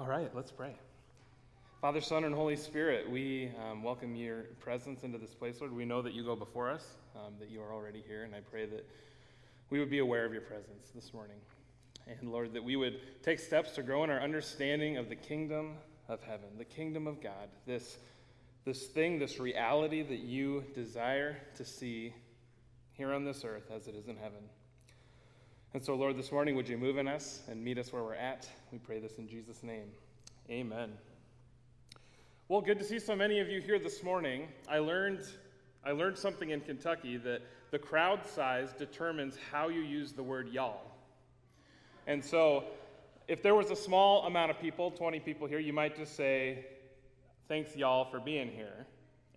All right, let's pray. Father, Son, and Holy Spirit, we um, welcome your presence into this place, Lord. We know that you go before us, um, that you are already here, and I pray that we would be aware of your presence this morning. And Lord, that we would take steps to grow in our understanding of the kingdom of heaven, the kingdom of God, this, this thing, this reality that you desire to see here on this earth as it is in heaven. And so, Lord, this morning, would you move in us and meet us where we're at? We pray this in Jesus' name. Amen. Well, good to see so many of you here this morning. I learned, I learned something in Kentucky that the crowd size determines how you use the word y'all. And so, if there was a small amount of people, 20 people here, you might just say, Thanks, y'all, for being here.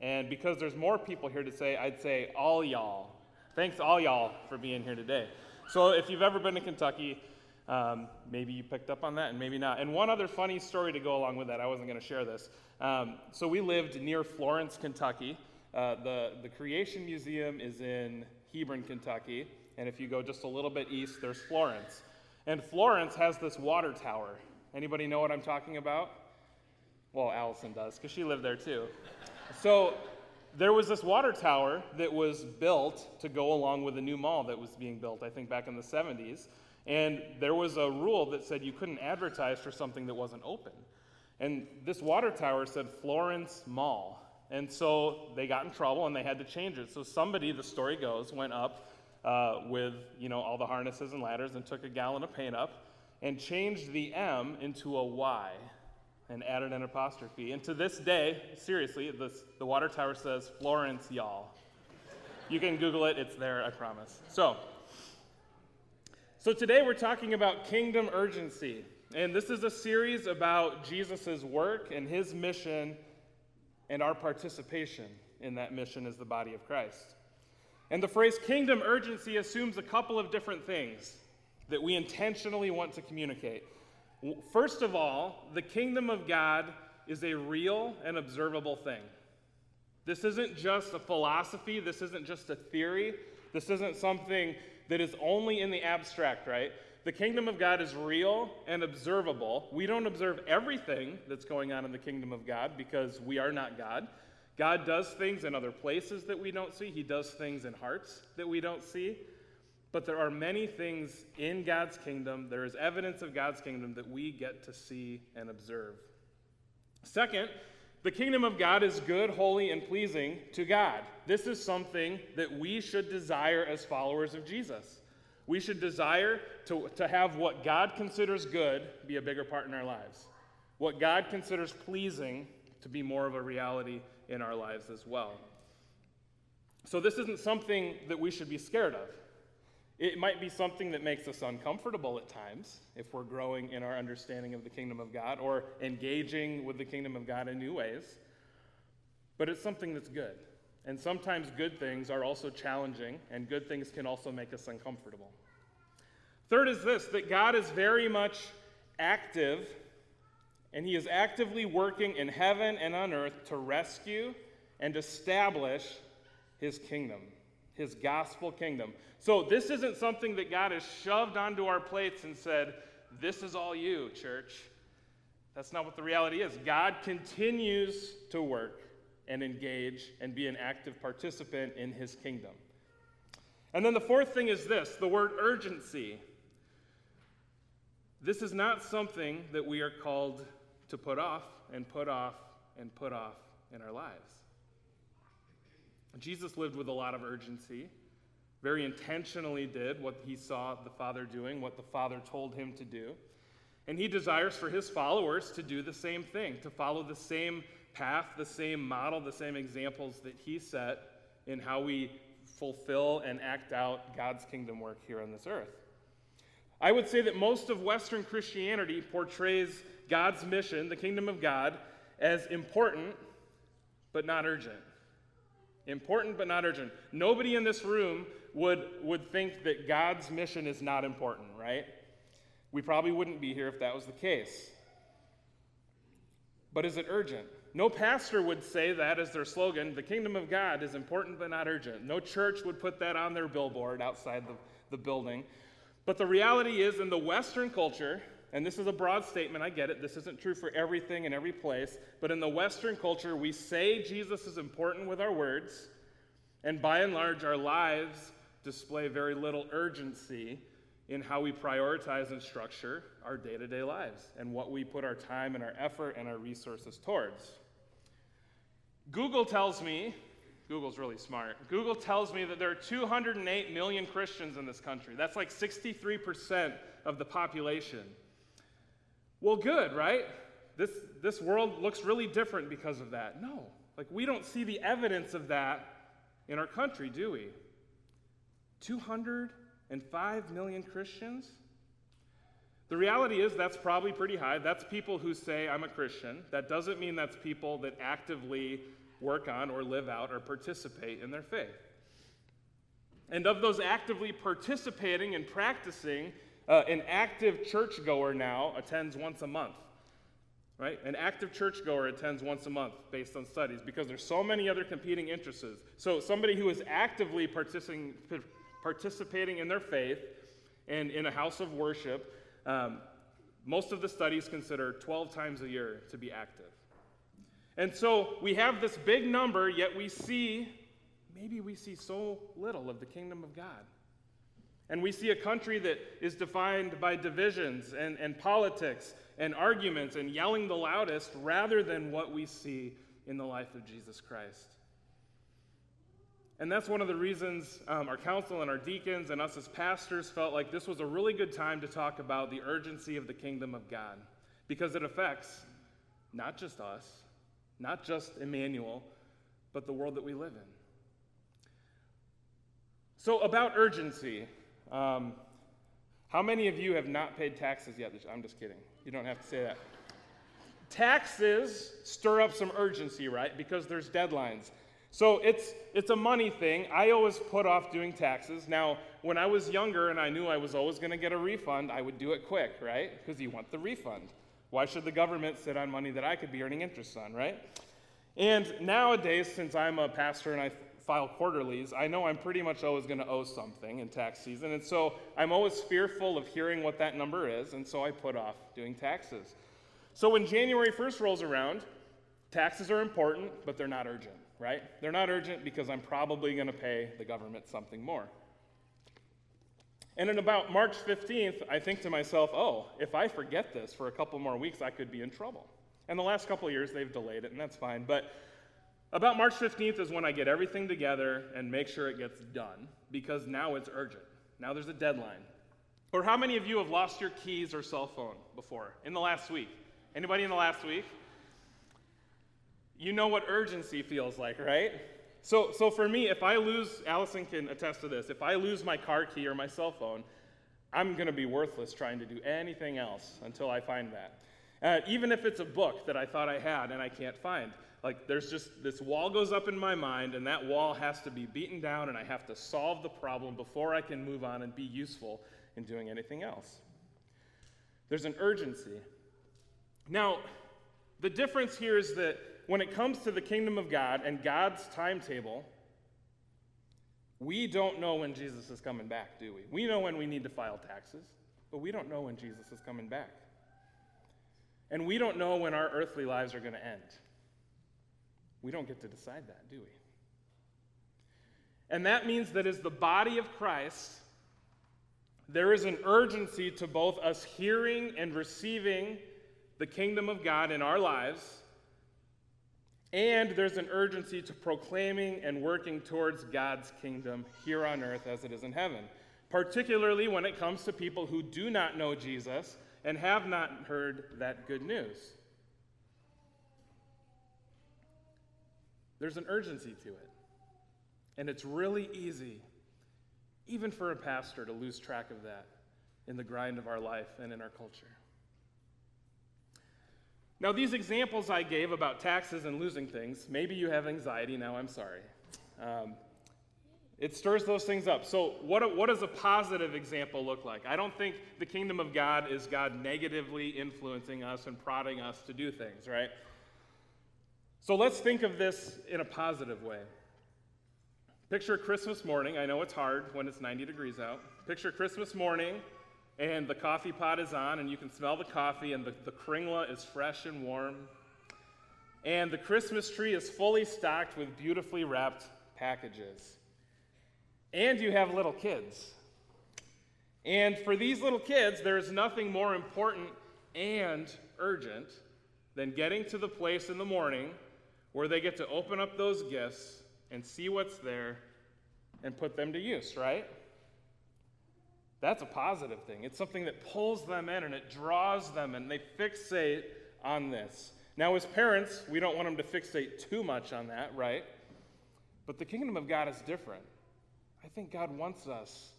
And because there's more people here to say, I'd say, All y'all. Thanks, all y'all, for being here today. So, if you've ever been to Kentucky, um, maybe you picked up on that and maybe not. And one other funny story to go along with that, I wasn't going to share this. Um, so, we lived near Florence, Kentucky. Uh, the, the Creation Museum is in Hebron, Kentucky. And if you go just a little bit east, there's Florence. And Florence has this water tower. Anybody know what I'm talking about? Well, Allison does, because she lived there too. So there was this water tower that was built to go along with a new mall that was being built, I think back in the 70s. And there was a rule that said you couldn't advertise for something that wasn't open. And this water tower said Florence Mall. And so they got in trouble and they had to change it. So somebody, the story goes, went up uh, with you know all the harnesses and ladders and took a gallon of paint up and changed the M into a Y and added an apostrophe. And to this day, seriously, this, the water tower says Florence, y'all. You can Google it, it's there, I promise. So, so today we're talking about kingdom urgency. And this is a series about Jesus' work and his mission and our participation in that mission as the body of Christ. And the phrase kingdom urgency assumes a couple of different things that we intentionally want to communicate. First of all, the kingdom of God is a real and observable thing. This isn't just a philosophy, this isn't just a theory, this isn't something that is only in the abstract, right? The kingdom of God is real and observable. We don't observe everything that's going on in the kingdom of God because we are not God. God does things in other places that we don't see, He does things in hearts that we don't see. But there are many things in God's kingdom, there is evidence of God's kingdom that we get to see and observe. Second, the kingdom of God is good, holy, and pleasing to God. This is something that we should desire as followers of Jesus. We should desire to, to have what God considers good be a bigger part in our lives, what God considers pleasing to be more of a reality in our lives as well. So, this isn't something that we should be scared of. It might be something that makes us uncomfortable at times if we're growing in our understanding of the kingdom of God or engaging with the kingdom of God in new ways. But it's something that's good. And sometimes good things are also challenging, and good things can also make us uncomfortable. Third is this that God is very much active and he is actively working in heaven and on earth to rescue and establish his kingdom, his gospel kingdom. So, this isn't something that God has shoved onto our plates and said, This is all you, church. That's not what the reality is. God continues to work and engage and be an active participant in his kingdom. And then the fourth thing is this the word urgency. This is not something that we are called to put off and put off and put off in our lives. Jesus lived with a lot of urgency, very intentionally did what he saw the Father doing, what the Father told him to do. And he desires for his followers to do the same thing, to follow the same path, the same model, the same examples that he set in how we fulfill and act out God's kingdom work here on this earth. I would say that most of Western Christianity portrays God's mission, the kingdom of God, as important but not urgent. Important but not urgent. Nobody in this room would, would think that God's mission is not important, right? We probably wouldn't be here if that was the case. But is it urgent? No pastor would say that as their slogan. The kingdom of God is important but not urgent. No church would put that on their billboard outside the, the building. But the reality is, in the Western culture, and this is a broad statement, I get it, this isn't true for everything in every place, but in the Western culture, we say Jesus is important with our words, and by and large, our lives display very little urgency in how we prioritize and structure our day to day lives and what we put our time and our effort and our resources towards. Google tells me, Google's really smart, Google tells me that there are 208 million Christians in this country. That's like 63% of the population. Well, good, right? This, this world looks really different because of that. No. Like, we don't see the evidence of that in our country, do we? 205 million Christians? The reality is that's probably pretty high. That's people who say, I'm a Christian. That doesn't mean that's people that actively work on or live out or participate in their faith. And of those actively participating and practicing, uh, an active churchgoer now attends once a month. Right? An active churchgoer attends once a month based on studies because there's so many other competing interests. So somebody who is actively participating, participating in their faith and in a house of worship, um, most of the studies consider 12 times a year to be active. And so we have this big number, yet we see, maybe we see so little of the kingdom of God. And we see a country that is defined by divisions and, and politics and arguments and yelling the loudest rather than what we see in the life of Jesus Christ. And that's one of the reasons um, our council and our deacons and us as pastors felt like this was a really good time to talk about the urgency of the kingdom of God because it affects not just us, not just Emmanuel, but the world that we live in. So, about urgency, um, how many of you have not paid taxes yet? I'm just kidding. You don't have to say that. Taxes stir up some urgency, right? Because there's deadlines. So it's, it's a money thing. I always put off doing taxes. Now, when I was younger and I knew I was always going to get a refund, I would do it quick, right? Because you want the refund. Why should the government sit on money that I could be earning interest on, right? And nowadays, since I'm a pastor and I file quarterlies, I know I'm pretty much always going to owe something in tax season. And so I'm always fearful of hearing what that number is, and so I put off doing taxes. So when January 1st rolls around, taxes are important, but they're not urgent right? They're not urgent because I'm probably going to pay the government something more. And in about March 15th, I think to myself, oh, if I forget this for a couple more weeks, I could be in trouble. And the last couple years, they've delayed it, and that's fine. But about March 15th is when I get everything together and make sure it gets done because now it's urgent. Now there's a deadline. Or how many of you have lost your keys or cell phone before in the last week? Anybody in the last week? you know what urgency feels like, right? So, so for me, if I lose, Allison can attest to this, if I lose my car key or my cell phone, I'm going to be worthless trying to do anything else until I find that. Uh, even if it's a book that I thought I had and I can't find. Like, there's just this wall goes up in my mind, and that wall has to be beaten down, and I have to solve the problem before I can move on and be useful in doing anything else. There's an urgency. Now, the difference here is that when it comes to the kingdom of God and God's timetable, we don't know when Jesus is coming back, do we? We know when we need to file taxes, but we don't know when Jesus is coming back. And we don't know when our earthly lives are going to end. We don't get to decide that, do we? And that means that as the body of Christ, there is an urgency to both us hearing and receiving the kingdom of God in our lives and there's an urgency to proclaiming and working towards God's kingdom here on earth as it is in heaven, particularly when it comes to people who do not know Jesus and have not heard that good news. There's an urgency to it. And it's really easy, even for a pastor, to lose track of that in the grind of our life and in our culture. Now, these examples I gave about taxes and losing things, maybe you have anxiety now, I'm sorry. Um, it stirs those things up. So, what, what does a positive example look like? I don't think the kingdom of God is God negatively influencing us and prodding us to do things, right? So, let's think of this in a positive way. Picture Christmas morning. I know it's hard when it's 90 degrees out. Picture Christmas morning. and the coffee pot is on, and you can smell the coffee, and the, the kringla is fresh and warm. And the Christmas tree is fully stocked with beautifully wrapped packages. And you have little kids. And for these little kids, there is nothing more important and urgent than getting to the place in the morning where they get to open up those gifts and see what's there and put them to use, right? That's a positive thing. It's something that pulls them in and it draws them and they fixate on this. Now, as parents, we don't want them to fixate too much on that, right? But the kingdom of God is different. I think God wants us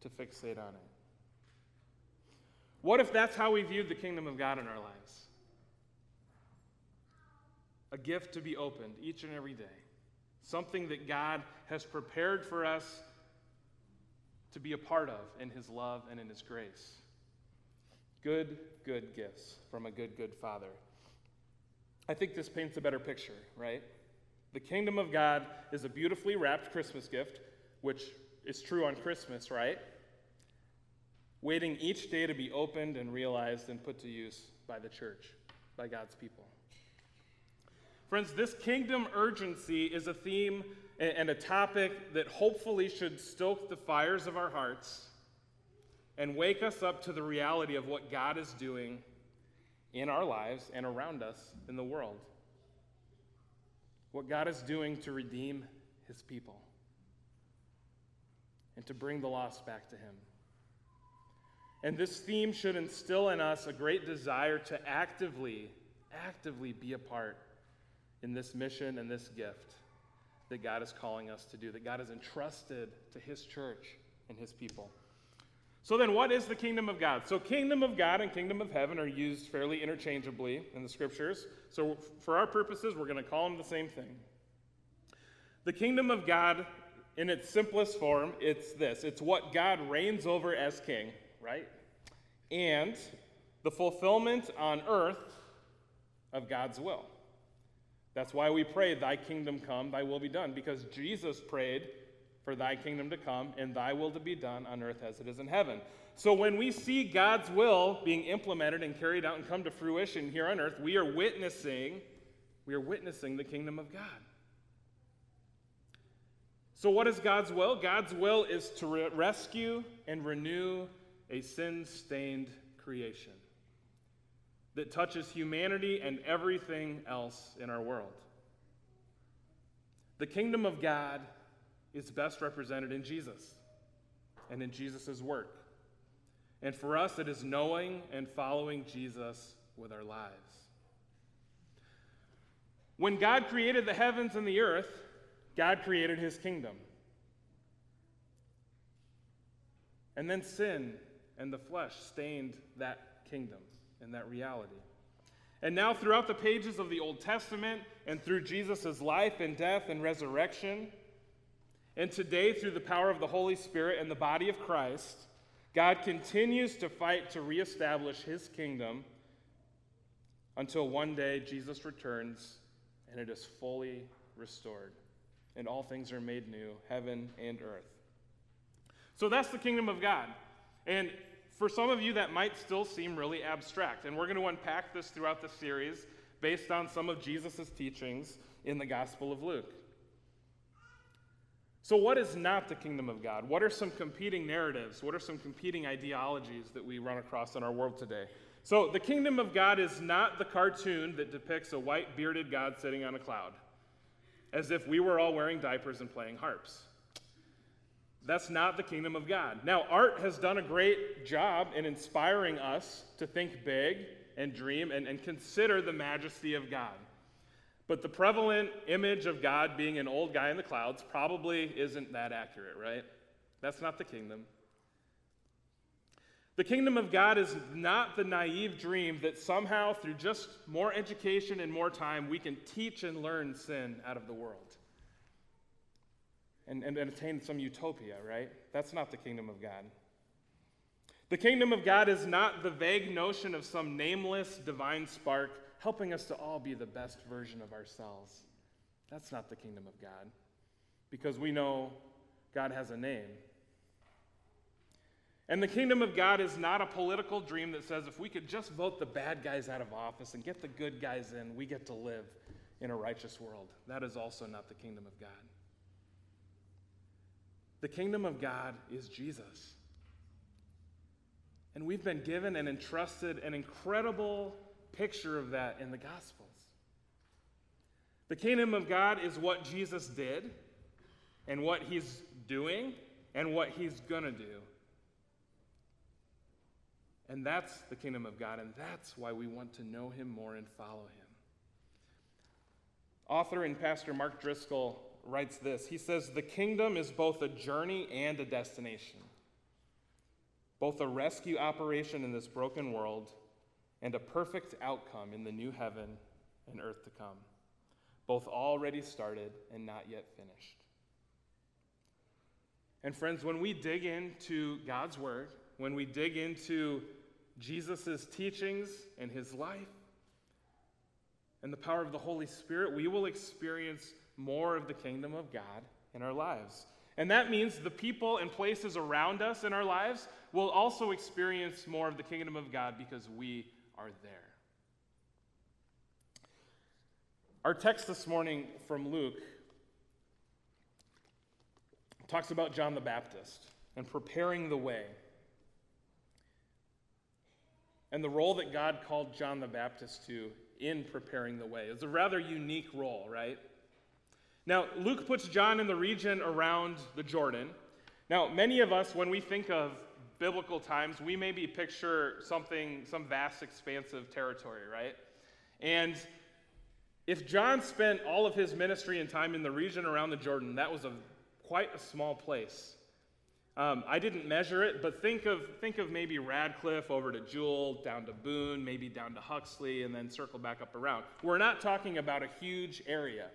to fixate on it. What if that's how we viewed the kingdom of God in our lives? A gift to be opened each and every day. Something that God has prepared for us to be a part of in His love and in His grace. Good, good gifts from a good, good Father. I think this paints a better picture, right? The kingdom of God is a beautifully wrapped Christmas gift, which is true on Christmas, right? Waiting each day to be opened and realized and put to use by the church, by God's people. Friends, this kingdom urgency is a theme and a topic that hopefully should stoke the fires of our hearts and wake us up to the reality of what God is doing in our lives and around us in the world. What God is doing to redeem his people and to bring the lost back to him. And this theme should instill in us a great desire to actively, actively be a part in this mission and this gift that God is calling us to do, that God has entrusted to his church and his people. So then, what is the kingdom of God? So, kingdom of God and kingdom of heaven are used fairly interchangeably in the scriptures. So, for our purposes, we're going to call them the same thing. The kingdom of God, in its simplest form, it's this it's what God reigns over as king, right? And the fulfillment on earth of God's will. That's why we pray, Thy kingdom come, Thy will be done, because Jesus prayed, for thy kingdom to come and thy will to be done on earth as it is in heaven. So when we see God's will being implemented and carried out and come to fruition here on earth, we are witnessing we are witnessing the kingdom of God. So what is God's will? God's will is to re- rescue and renew a sin-stained creation that touches humanity and everything else in our world. The kingdom of God is best represented in Jesus and in Jesus' work. And for us, it is knowing and following Jesus with our lives. When God created the heavens and the earth, God created his kingdom. And then sin and the flesh stained that kingdom and that reality. And now, throughout the pages of the Old Testament and through Jesus' life and death and resurrection, and today, through the power of the Holy Spirit and the body of Christ, God continues to fight to reestablish his kingdom until one day Jesus returns and it is fully restored. And all things are made new, heaven and earth. So that's the kingdom of God. And for some of you, that might still seem really abstract. And we're going to unpack this throughout the series based on some of Jesus' teachings in the Gospel of Luke. So, what is not the kingdom of God? What are some competing narratives? What are some competing ideologies that we run across in our world today? So, the kingdom of God is not the cartoon that depicts a white bearded God sitting on a cloud, as if we were all wearing diapers and playing harps. That's not the kingdom of God. Now, art has done a great job in inspiring us to think big and dream and, and consider the majesty of God. But the prevalent image of God being an old guy in the clouds probably isn't that accurate, right? That's not the kingdom. The kingdom of God is not the naive dream that somehow, through just more education and more time, we can teach and learn sin out of the world and, and, attain some utopia, right? That's not the kingdom of God. The kingdom of God is not the vague notion of some nameless divine spark helping us to all be the best version of ourselves. That's not the kingdom of God because we know God has a name. And the kingdom of God is not a political dream that says if we could just vote the bad guys out of office and get the good guys in, we get to live in a righteous world. That is also not the kingdom of God. The kingdom of God is Jesus. And we've been given and entrusted an incredible picture of that in the Gospels. The kingdom of God is what Jesus did, and what he's doing, and what he's going to do. And that's the kingdom of God, and that's why we want to know him more and follow him. Author and pastor Mark Driscoll writes this He says, The kingdom is both a journey and a destination, both a rescue operation in this broken world and a perfect outcome in the new heaven and earth to come, both already started and not yet finished. And friends, when we dig into God's word, when we dig into Jesus' teachings and his life and the power of the Holy Spirit, we will experience more of the kingdom of God in our lives. And that means the people and places around us in our lives will also experience more of the kingdom of God because we are there. Our text this morning from Luke talks about John the Baptist and preparing the way. And the role that God called John the Baptist to in preparing the way. is a rather unique role, right? Now, Luke puts John in the region around the Jordan. Now, many of us, when we think of biblical times, we maybe picture something, some vast, expansive territory, right? And if John spent all of his ministry and time in the region around the Jordan, that was a quite a small place. Um, I didn't measure it, but think of, think of maybe Radcliffe over to Jewell, down to Boone, maybe down to Huxley, and then circle back up around. We're not talking about a huge area.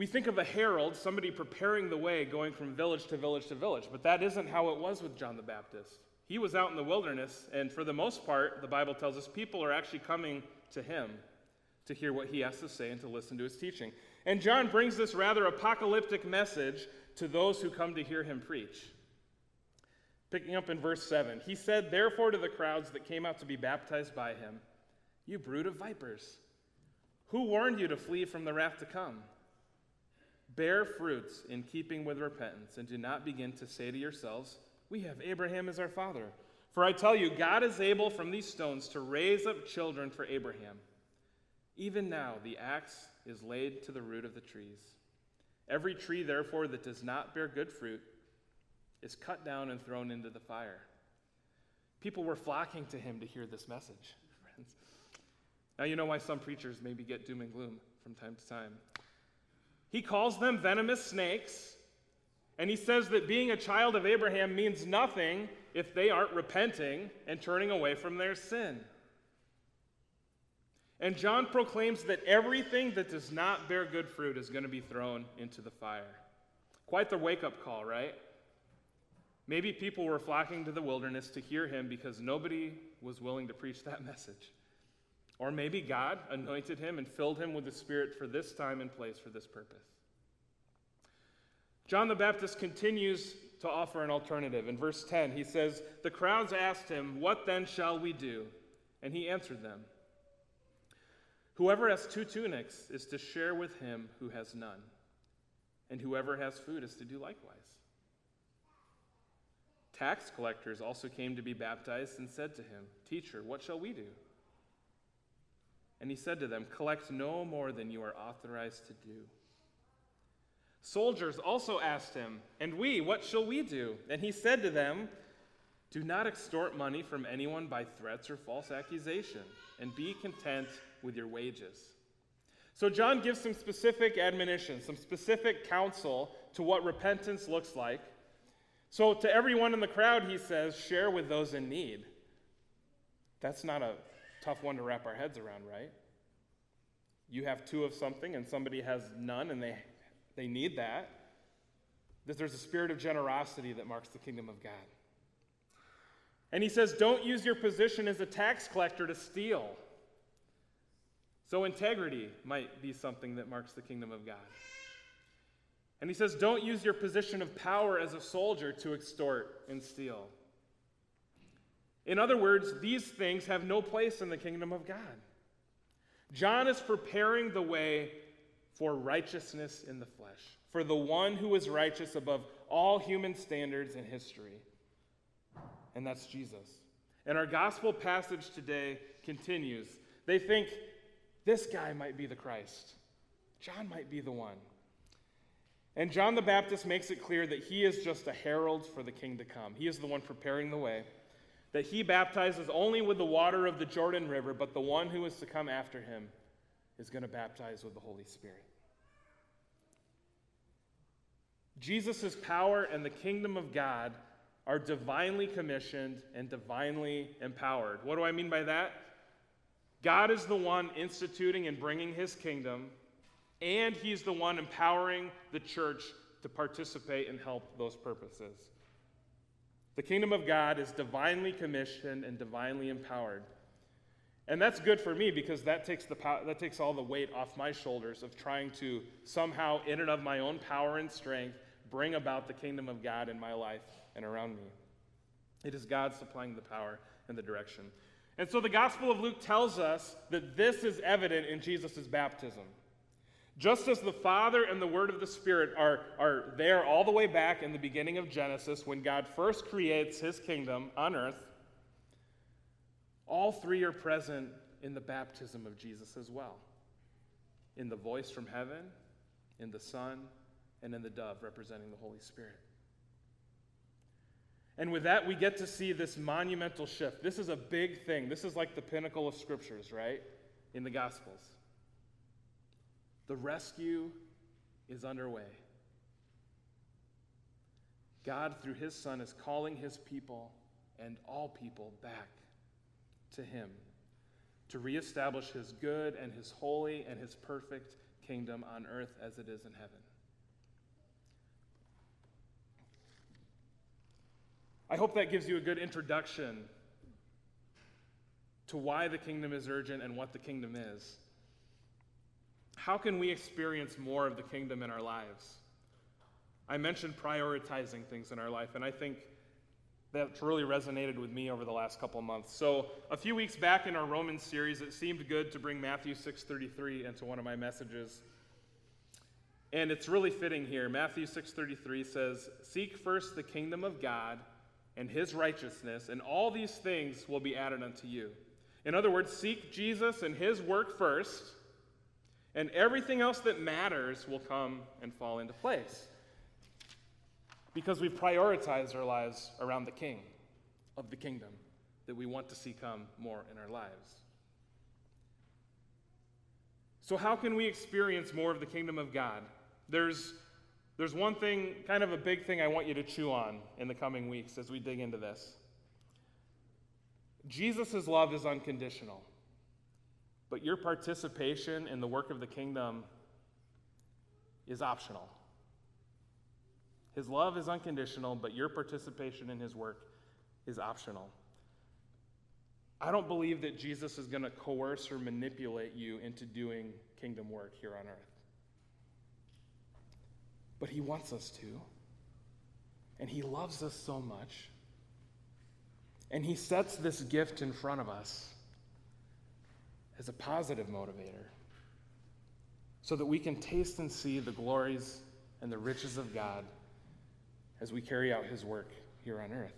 We think of a herald, somebody preparing the way, going from village to village to village, but that isn't how it was with John the Baptist. He was out in the wilderness, and for the most part, the Bible tells us people are actually coming to him to hear what he has to say and to listen to his teaching. And John brings this rather apocalyptic message to those who come to hear him preach. Picking up in verse 7, he said, Therefore, to the crowds that came out to be baptized by him, You brood of vipers, who warned you to flee from the wrath to come? Bear fruits in keeping with repentance, and do not begin to say to yourselves, We have Abraham as our father. For I tell you, God is able from these stones to raise up children for Abraham. Even now, the axe is laid to the root of the trees. Every tree, therefore, that does not bear good fruit is cut down and thrown into the fire. People were flocking to him to hear this message, friends. Now, you know why some preachers maybe get doom and gloom from time to time. He calls them venomous snakes, and he says that being a child of Abraham means nothing if they aren't repenting and turning away from their sin. And John proclaims that everything that does not bear good fruit is going to be thrown into the fire. Quite the wake up call, right? Maybe people were flocking to the wilderness to hear him because nobody was willing to preach that message. Or maybe God anointed him and filled him with the Spirit for this time and place for this purpose. John the Baptist continues to offer an alternative. In verse 10, he says, The crowds asked him, What then shall we do? And he answered them, Whoever has two tunics is to share with him who has none, and whoever has food is to do likewise. Tax collectors also came to be baptized and said to him, Teacher, what shall we do? And he said to them, Collect no more than you are authorized to do. Soldiers also asked him, And we, what shall we do? And he said to them, Do not extort money from anyone by threats or false accusation, and be content with your wages. So, John gives some specific admonition, some specific counsel to what repentance looks like. So, to everyone in the crowd, he says, Share with those in need. That's not a tough one to wrap our heads around, right? You have two of something and somebody has none and they, they need that. That there's a spirit of generosity that marks the kingdom of God. And he says, don't use your position as a tax collector to steal. So integrity might be something that marks the kingdom of God. And he says, don't use your position of power as a soldier to extort and steal. In other words, these things have no place in the kingdom of God. John is preparing the way for righteousness in the flesh, for the one who is righteous above all human standards in history. And that's Jesus. And our gospel passage today continues. They think this guy might be the Christ, John might be the one. And John the Baptist makes it clear that he is just a herald for the king to come. He is the one preparing the way, that he baptizes only with the water of the Jordan River, but the one who is to come after him is going to baptize with the Holy Spirit. Jesus' power and the kingdom of God are divinely commissioned and divinely empowered. What do I mean by that? God is the one instituting and bringing his kingdom, and he's the one empowering the church to participate and help those purposes. The kingdom of God is divinely commissioned and divinely empowered. And that's good for me because that takes, the pow- that takes all the weight off my shoulders of trying to somehow, in and of my own power and strength, bring about the kingdom of God in my life and around me. It is God supplying the power and the direction. And so the Gospel of Luke tells us that this is evident in Jesus' baptism. Just as the Father and the Word of the Spirit are, are there all the way back in the beginning of Genesis when God first creates his kingdom on earth, all three are present in the baptism of Jesus as well. In the voice from heaven, in the Son, and in the dove representing the Holy Spirit. And with that, we get to see this monumental shift. This is a big thing. This is like the pinnacle of scriptures, right? In the Gospels. The rescue is underway. God, through his Son, is calling his people and all people back to him to reestablish his good and his holy and his perfect kingdom on earth as it is in heaven. I hope that gives you a good introduction to why the kingdom is urgent and what the kingdom is. How can we experience more of the kingdom in our lives? I mentioned prioritizing things in our life, and I think that's really resonated with me over the last couple months. So, a few weeks back in our Romans series, it seemed good to bring Matthew 6:33 into one of my messages. And it's really fitting here. Matthew 6:33 says, "Seek first the kingdom of God and his righteousness, and all these things will be added unto you. In other words, seek Jesus and his work first, and everything else that matters will come and fall into place. Because we've prioritized our lives around the king of the kingdom that we want to see come more in our lives. So, how can we experience more of the kingdom of God? There's there's one thing, kind of a big thing, I want you to chew on in the coming weeks as we dig into this. Jesus' love is unconditional, but your participation in the work of the kingdom is optional. His love is unconditional, but your participation in his work is optional. I don't believe that Jesus is going to coerce or manipulate you into doing kingdom work here on earth but He wants us to. And He loves us so much. And He sets this gift in front of us as a positive motivator so that we can taste and see the glories and the riches of God as we carry out His work here on earth.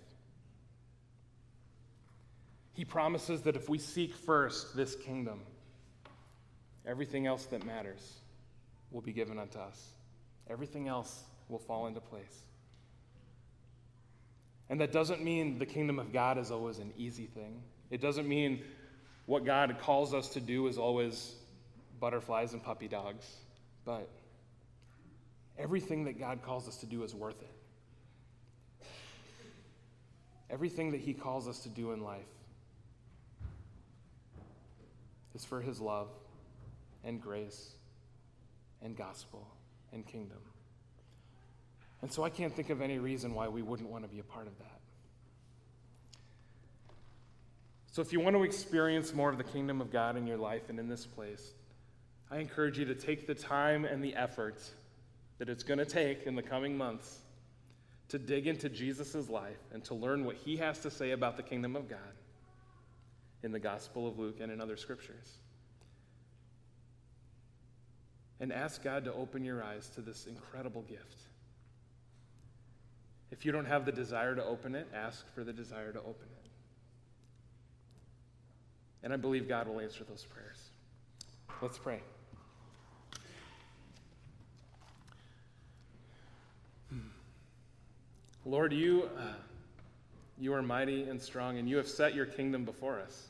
He promises that if we seek first this kingdom, everything else that matters will be given unto us. Everything else will fall into place. And that doesn't mean the kingdom of God is always an easy thing. It doesn't mean what God calls us to do is always butterflies and puppy dogs. But everything that God calls us to do is worth it. Everything that He calls us to do in life is for His love and grace and gospel and kingdom. And so I can't think of any reason why we wouldn't want to be a part of that. So if you want to experience more of the kingdom of God in your life and in this place, I encourage you to take the time and the effort that it's going to take in the coming months to dig into Jesus' life and to learn what he has to say about the kingdom of God in the Gospel of Luke and in other scriptures. And ask God to open your eyes to this incredible gift. If you don't have the desire to open it, ask for the desire to open it. And I believe God will answer those prayers. Let's pray. Lord, you, uh, you are mighty and strong, and you have set your kingdom before us.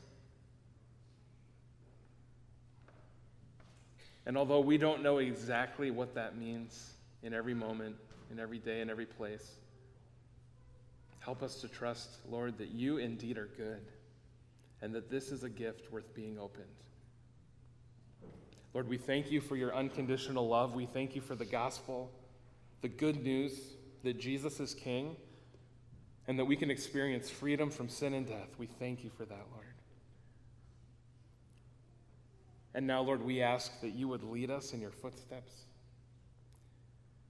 And although we don't know exactly what that means in every moment, in every day, in every place, help us to trust, Lord, that you indeed are good and that this is a gift worth being opened. Lord, we thank you for your unconditional love. We thank you for the gospel, the good news that Jesus is King, and that we can experience freedom from sin and death. We thank you for that, Lord. And now, Lord, we ask that you would lead us in your footsteps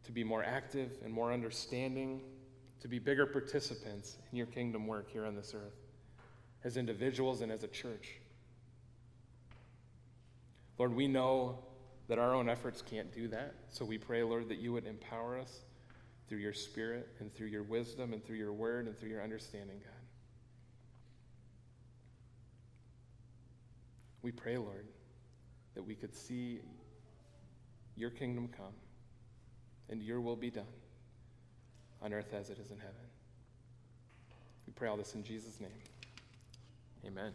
to be more active and more understanding, to be bigger participants in your kingdom work here on this earth, as individuals and as a church. Lord, we know that our own efforts can't do that, so we pray, Lord, that you would empower us through your Spirit and through your wisdom and through your word and through your understanding, God. We pray, Lord, that we could see your kingdom come and your will be done on earth as it is in heaven. We pray all this in Jesus' name. Amen.